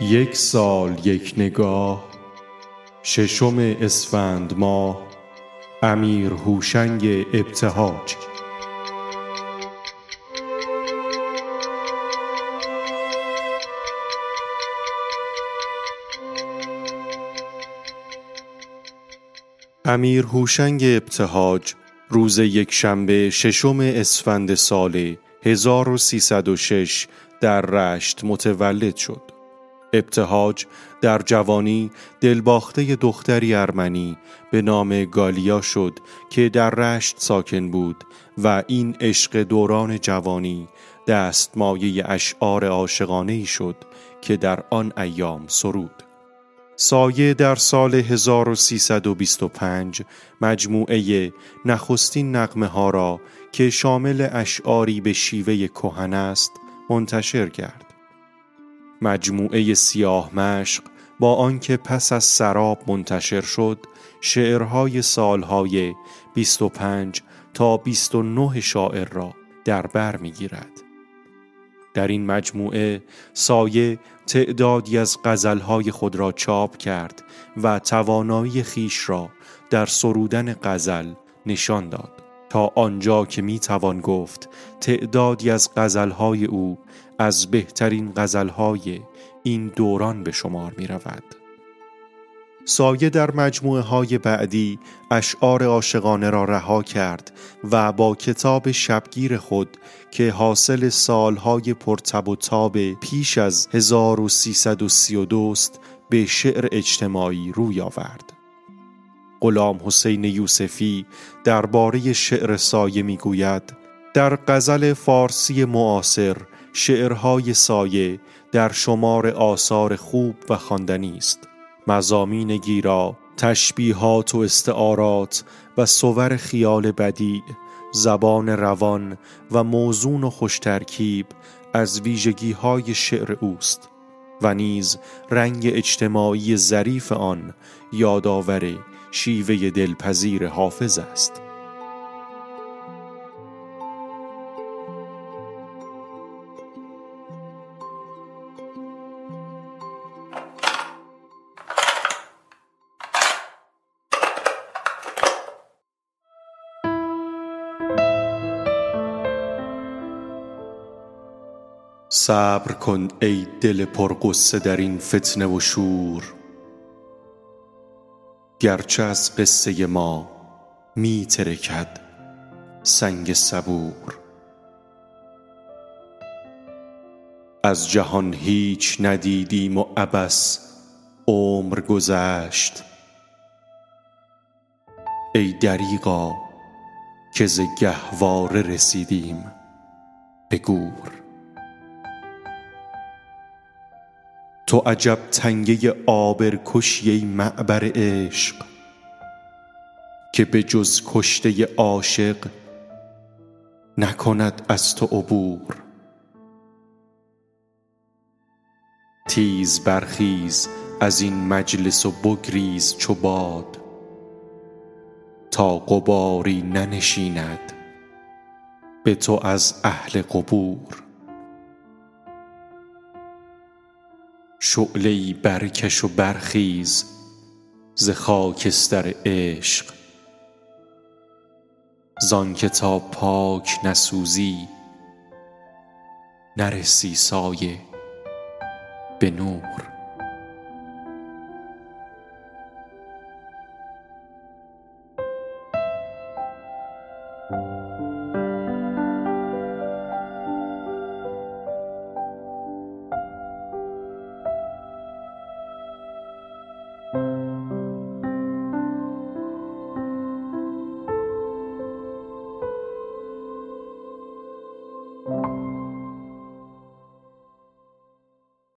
یک سال یک نگاه ششم اسفند ماه امیر هوشنگ ابتهاج امیر هوشنگ ابتهاج روز یکشنبه ششم اسفند سال 1306 در رشت متولد شد. ابتهاج در جوانی دلباخته دختری ارمنی به نام گالیا شد که در رشت ساکن بود و این عشق دوران جوانی دستمایه اشعار عاشقانه شد که در آن ایام سرود. سایه در سال 1325 مجموعه نخستین نقمه ها را که شامل اشعاری به شیوه کهن است منتشر کرد. مجموعه سیاه مشق با آنکه پس از سراب منتشر شد شعرهای سالهای 25 تا 29 شاعر را در بر می‌گیرد. در این مجموعه سایه تعدادی از غزلهای خود را چاپ کرد و توانایی خیش را در سرودن غزل نشان داد تا آنجا که می توان گفت تعدادی از غزلهای او از بهترین غزلهای این دوران به شمار می رود. سایه در مجموعه های بعدی اشعار عاشقانه را رها کرد و با کتاب شبگیر خود که حاصل سالهای پرتب و تاب پیش از 1332 است به شعر اجتماعی روی آورد. غلام حسین یوسفی درباره شعر سایه می‌گوید در غزل فارسی معاصر شعرهای سایه در شمار آثار خوب و خواندنی است. مزامین گیرا تشبیهات و استعارات و صور خیال بدیع زبان روان و موزون و خوشترکیب از ویژگی های شعر اوست و نیز رنگ اجتماعی ظریف آن یادآور شیوه دلپذیر حافظ است. صبر کن ای دل پرغصه در این فتنه و شور. گرچه از قصه ما می ترکد سنگ صبور. از جهان هیچ ندیدیم و عبس عمر گذشت. ای دریغا که ز گهواره رسیدیم به گور. تو عجب تنگه آبرکشی معبر عشق که به جز کشته عاشق نکند از تو عبور. تیز برخیز از این مجلس و بگریز چو باد تا غباری ننشیند به تو از اهل قبور. شعله برکش و برخیز ز خاکستر عشق. زانکه تا پاک نسوزی نرسی سایه به نور.